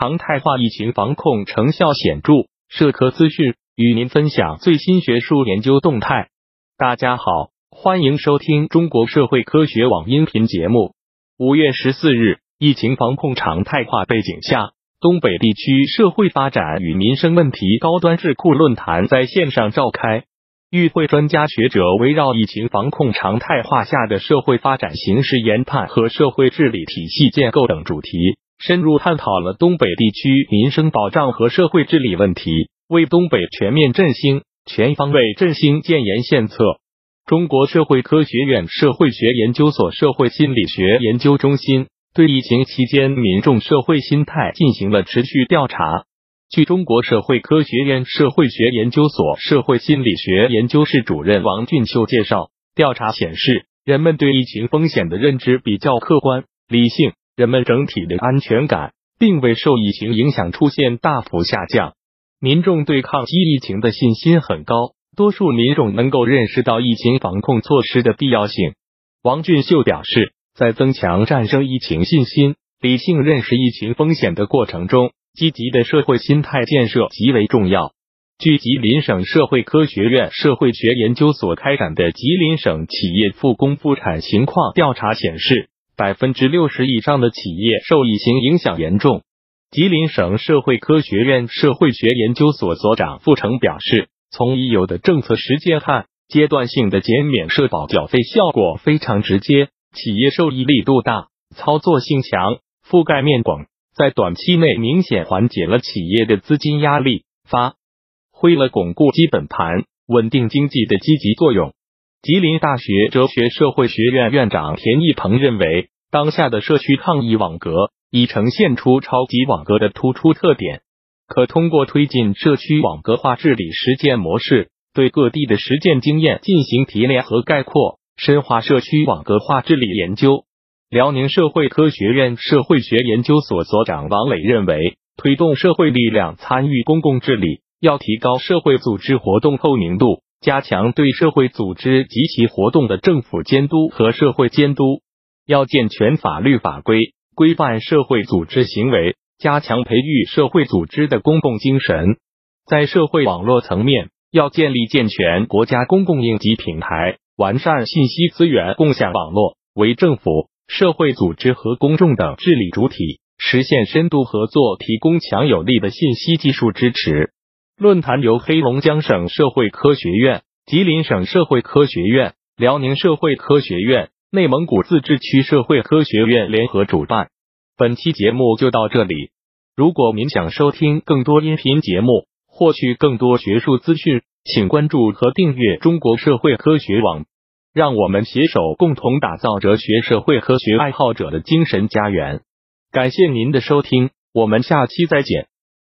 常态化疫情防控成效显著，社科资讯与您分享最新学术研究动态。大家好，欢迎收听中国社会科学网音频节目。五月十四日，疫情防控常态化背景下，东北地区社会发展与民生问题高端智库论坛在线上召开。与会专家学者围绕疫情防控常态化下的社会发展形势研判和社会治理体系建构等主题，深入探讨了东北地区民生保障和社会治理问题，为东北全面振兴、全方位振兴建言献策。中国社会科学院社会学研究所社会心理学研究中心对疫情期间民众社会心态进行了持续调查。据中国社会科学院社会学研究所社会心理学研究室主任王俊秀介绍，调查显示，人们对疫情风险的认知比较客观、理性，人们整体的安全感并未受疫情影响出现大幅下降，民众对抗击疫情的信心很高，多数民众能够认识到疫情防控措施的必要性。王俊秀表示，在增强战胜疫情信心、理性认识疫情风险的过程中。积极的社会心态建设极为重要。据吉林省社会科学院社会学研究所开展的吉林省企业复工复产情况调查显示，百分之六十以上的企业受疫情影响严重。吉林省社会科学院社会学研究所所长付成表示，从已有的政策实践看，阶段性的减免社保缴费效果非常直接，企业受益力度大，操作性强，覆盖面广。在短期内明显缓解了企业的资金压力，发挥了巩固基本盘、稳定经济的积极作用。吉林大学哲学社会学院院长田一鹏认为，当下的社区抗疫网格已呈现出超级网格的突出特点，可通过推进社区网格化治理实践模式，对各地的实践经验进行提炼和概括，深化社区网格化治理研究。辽宁社会科学院社会学研究所所长王磊认为，推动社会力量参与公共治理，要提高社会组织活动透明度，加强对社会组织及其活动的政府监督和社会监督，要健全法律法规，规范社会组织行为，加强培育社会组织的公共精神。在社会网络层面，要建立健全国家公共应急平台，完善信息资源共享网络，为政府。社会组织和公众等治理主体实现深度合作提供强有力的信息技术支持。论坛由黑龙江省社会科学院、吉林省社会科学院、辽宁社会科学院、内蒙古自治区社会科学院联合主办。本期节目就到这里。如果您想收听更多音频节目，获取更多学术资讯，请关注和订阅中国社会科学网。让我们携手共同打造哲学社会科学爱好者的精神家园。感谢您的收听，我们下期再见。